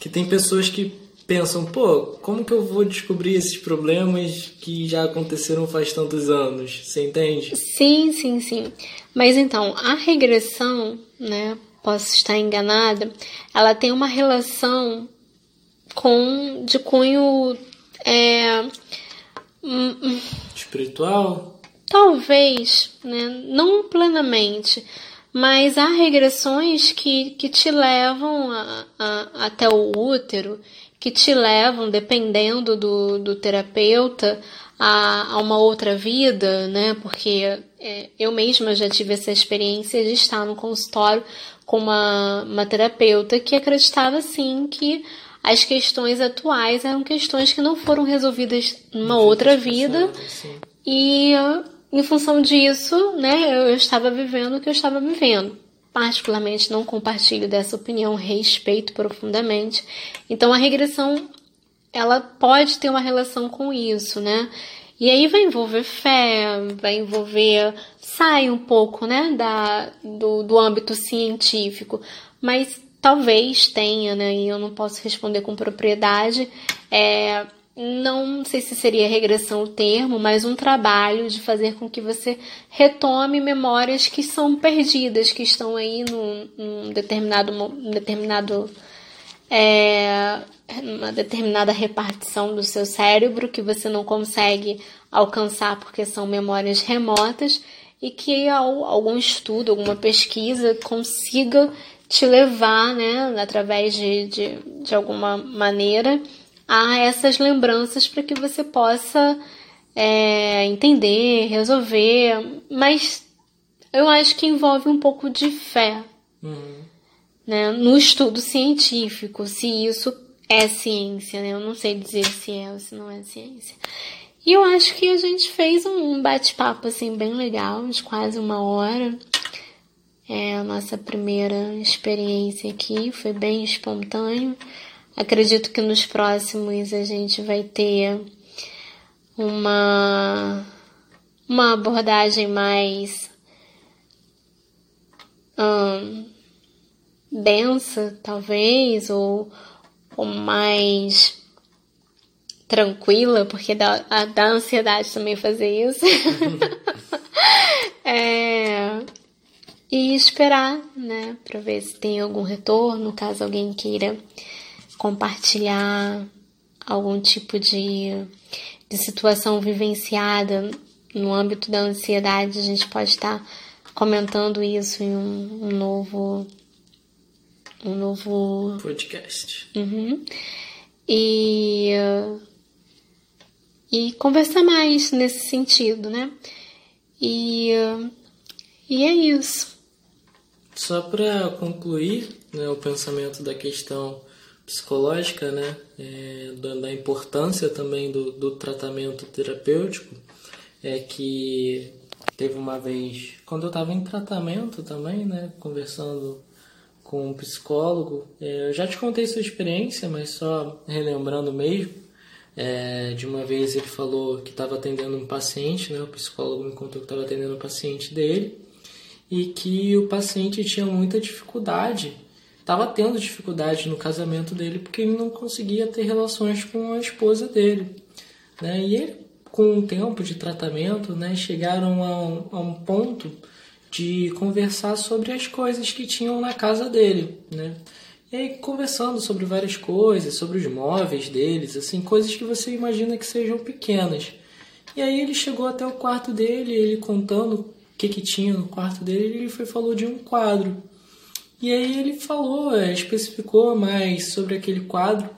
B: que tem pessoas que pensam, pô, como que eu vou descobrir esses problemas que já aconteceram faz tantos anos? Você entende?
A: Sim, sim, sim. Mas então, a regressão, né? Posso estar enganada, ela tem uma relação com de cunho é, hum, hum,
B: Espiritual?
A: Talvez, né? não plenamente, mas há regressões que, que te levam a, a- até o útero, que te levam, dependendo do, do terapeuta, a, a uma outra vida, né? Porque é, eu mesma já tive essa experiência de estar no consultório com uma, uma terapeuta que acreditava sim que as questões atuais eram questões que não foram resolvidas numa outra vida
B: Sim.
A: e em função disso, né, eu estava vivendo o que eu estava vivendo. Particularmente não compartilho dessa opinião, respeito profundamente. Então a regressão ela pode ter uma relação com isso, né? E aí vai envolver fé, vai envolver. sai um pouco, né, da, do, do âmbito científico, mas talvez tenha, né? E eu não posso responder com propriedade. É, não sei se seria regressão o termo, mas um trabalho de fazer com que você retome memórias que são perdidas, que estão aí num, num determinado, num determinado é, uma determinada repartição do seu cérebro que você não consegue alcançar porque são memórias remotas e que al- algum estudo, alguma pesquisa consiga te levar, né, através de, de, de alguma maneira, a essas lembranças para que você possa é, entender, resolver, mas eu acho que envolve um pouco de fé,
B: Uhum.
A: né, no estudo científico, se isso é ciência, né? Eu não sei dizer se é ou se não é ciência. E eu acho que a gente fez um bate-papo assim bem legal, de quase uma hora. É a nossa primeira experiência aqui, foi bem espontâneo. Acredito que nos próximos a gente vai ter uma uma abordagem mais hum, densa, talvez, ou, ou mais tranquila, porque dá, dá ansiedade também fazer isso. É, e esperar, né, para ver se tem algum retorno, caso alguém queira compartilhar algum tipo de, de situação vivenciada no âmbito da ansiedade, a gente pode estar comentando isso em um, um novo um novo
B: Podcast.
A: Uhum. E, e conversar mais nesse sentido, né? E, e é isso.
B: Só para concluir né, o pensamento da questão psicológica, né, é, da, da importância também do, do tratamento terapêutico, é que teve uma vez, quando eu estava em tratamento também, né, conversando com um psicólogo, é, eu já te contei sua experiência, mas só relembrando mesmo, é, de uma vez ele falou que estava atendendo um paciente, né, o psicólogo me contou que estava atendendo um paciente dele, e que o paciente tinha muita dificuldade, estava tendo dificuldade no casamento dele porque ele não conseguia ter relações com a esposa dele. Né? E ele, com o tempo de tratamento, né, chegaram a um, a um ponto de conversar sobre as coisas que tinham na casa dele. Né? E aí, conversando sobre várias coisas, sobre os móveis deles, assim, coisas que você imagina que sejam pequenas. E aí ele chegou até o quarto dele, ele contando que, que tinha no quarto dele, ele foi falou de um quadro. E aí ele falou, é, especificou mais sobre aquele quadro.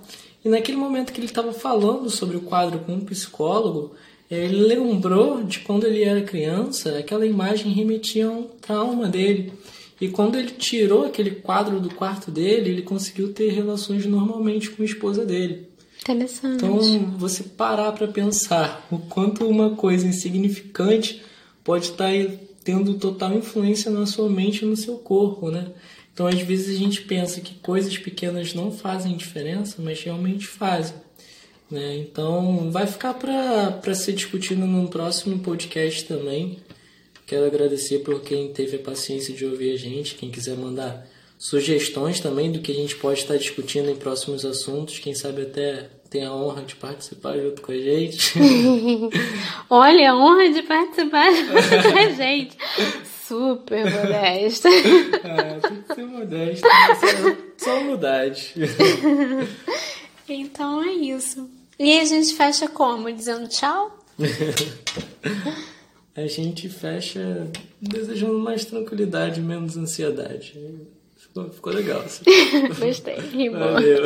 B: E naquele momento que ele estava falando sobre o quadro com um psicólogo, é, ele lembrou de quando ele era criança, aquela imagem remetia a um trauma dele. E quando ele tirou aquele quadro do quarto dele, ele conseguiu ter relações normalmente com a esposa dele.
A: Interessante.
B: Então, você parar para pensar o quanto uma coisa insignificante pode estar tá tendo total influência na sua mente e no seu corpo, né? Então, às vezes a gente pensa que coisas pequenas não fazem diferença, mas realmente fazem. Né? Então, vai ficar para ser discutido num próximo podcast também. Quero agradecer por quem teve a paciência de ouvir a gente. Quem quiser mandar sugestões também do que a gente pode estar discutindo em próximos assuntos, quem sabe até tem a honra de participar junto com a gente.
A: Olha, a honra de participar junto com a gente. Super modesta.
B: É, tem que ser modesta, só, só humildade.
A: Então é isso. E a gente fecha como? Dizendo tchau?
B: a gente fecha desejando mais tranquilidade, menos ansiedade. Ficou, ficou legal.
A: Gostei.
B: Valeu.